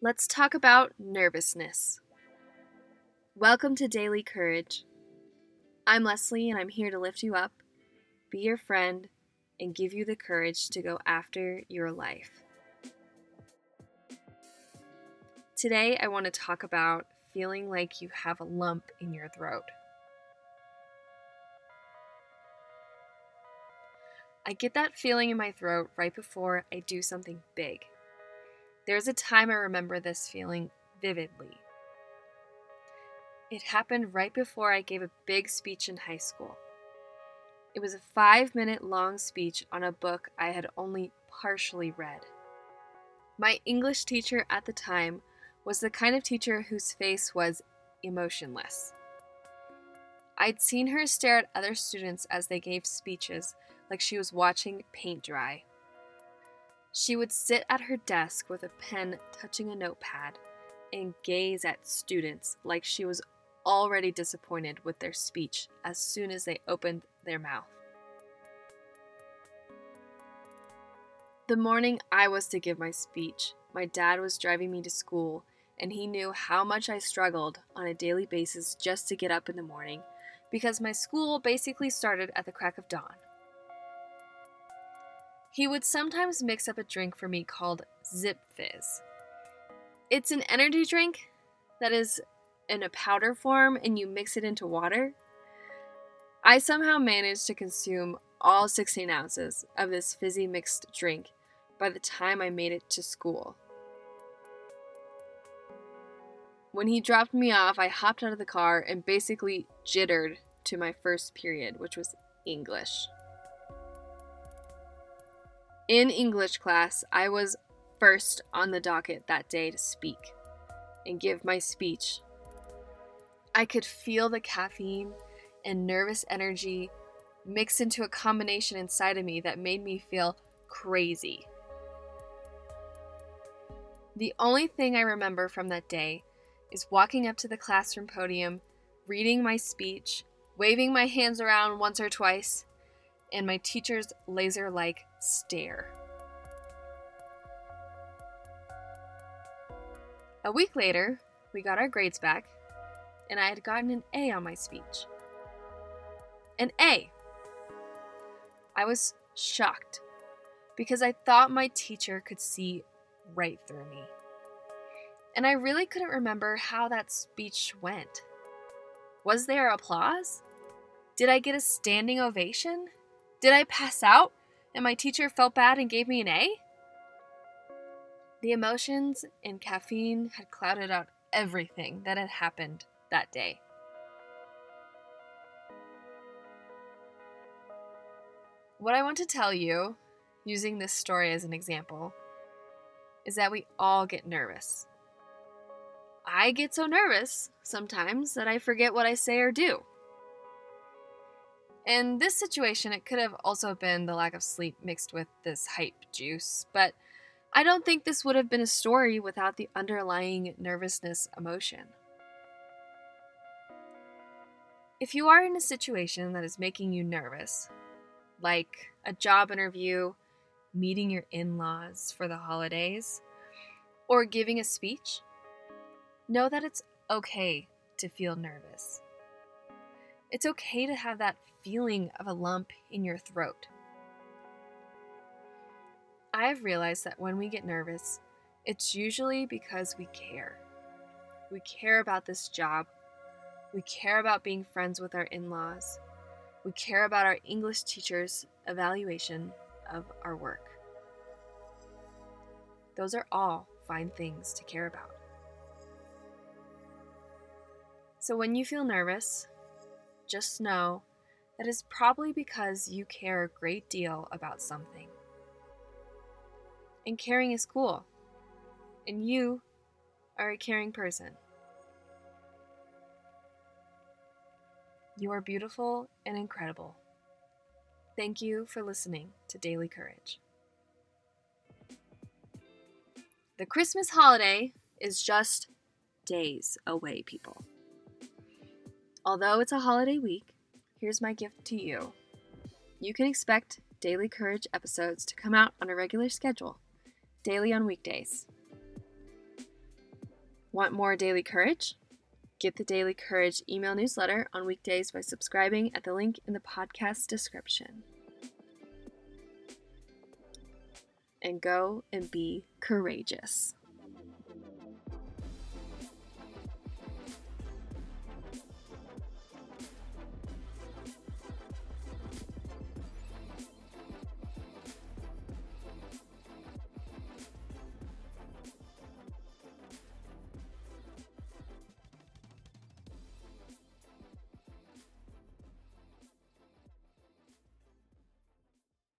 Let's talk about nervousness. Welcome to Daily Courage. I'm Leslie, and I'm here to lift you up, be your friend, and give you the courage to go after your life. Today, I want to talk about feeling like you have a lump in your throat. I get that feeling in my throat right before I do something big. There's a time I remember this feeling vividly. It happened right before I gave a big speech in high school. It was a five minute long speech on a book I had only partially read. My English teacher at the time was the kind of teacher whose face was emotionless. I'd seen her stare at other students as they gave speeches like she was watching paint dry. She would sit at her desk with a pen touching a notepad and gaze at students like she was already disappointed with their speech as soon as they opened their mouth. The morning I was to give my speech, my dad was driving me to school, and he knew how much I struggled on a daily basis just to get up in the morning because my school basically started at the crack of dawn. He would sometimes mix up a drink for me called Zip Fizz. It's an energy drink that is in a powder form and you mix it into water. I somehow managed to consume all 16 ounces of this fizzy mixed drink by the time I made it to school. When he dropped me off, I hopped out of the car and basically jittered to my first period, which was English. In English class, I was first on the docket that day to speak and give my speech. I could feel the caffeine and nervous energy mixed into a combination inside of me that made me feel crazy. The only thing I remember from that day is walking up to the classroom podium, reading my speech, waving my hands around once or twice, and my teacher's laser like stare. A week later, we got our grades back, and I had gotten an A on my speech. An A! I was shocked because I thought my teacher could see right through me. And I really couldn't remember how that speech went. Was there applause? Did I get a standing ovation? Did I pass out and my teacher felt bad and gave me an A? The emotions and caffeine had clouded out everything that had happened that day. What I want to tell you, using this story as an example, is that we all get nervous. I get so nervous sometimes that I forget what I say or do. In this situation, it could have also been the lack of sleep mixed with this hype juice, but I don't think this would have been a story without the underlying nervousness emotion. If you are in a situation that is making you nervous, like a job interview, meeting your in laws for the holidays, or giving a speech, know that it's okay to feel nervous. It's okay to have that feeling of a lump in your throat. I've realized that when we get nervous, it's usually because we care. We care about this job. We care about being friends with our in laws. We care about our English teacher's evaluation of our work. Those are all fine things to care about. So when you feel nervous, just know that it's probably because you care a great deal about something. And caring is cool. And you are a caring person. You are beautiful and incredible. Thank you for listening to Daily Courage. The Christmas holiday is just days away, people. Although it's a holiday week, here's my gift to you. You can expect Daily Courage episodes to come out on a regular schedule, daily on weekdays. Want more daily courage? Get the Daily Courage email newsletter on weekdays by subscribing at the link in the podcast description. And go and be courageous.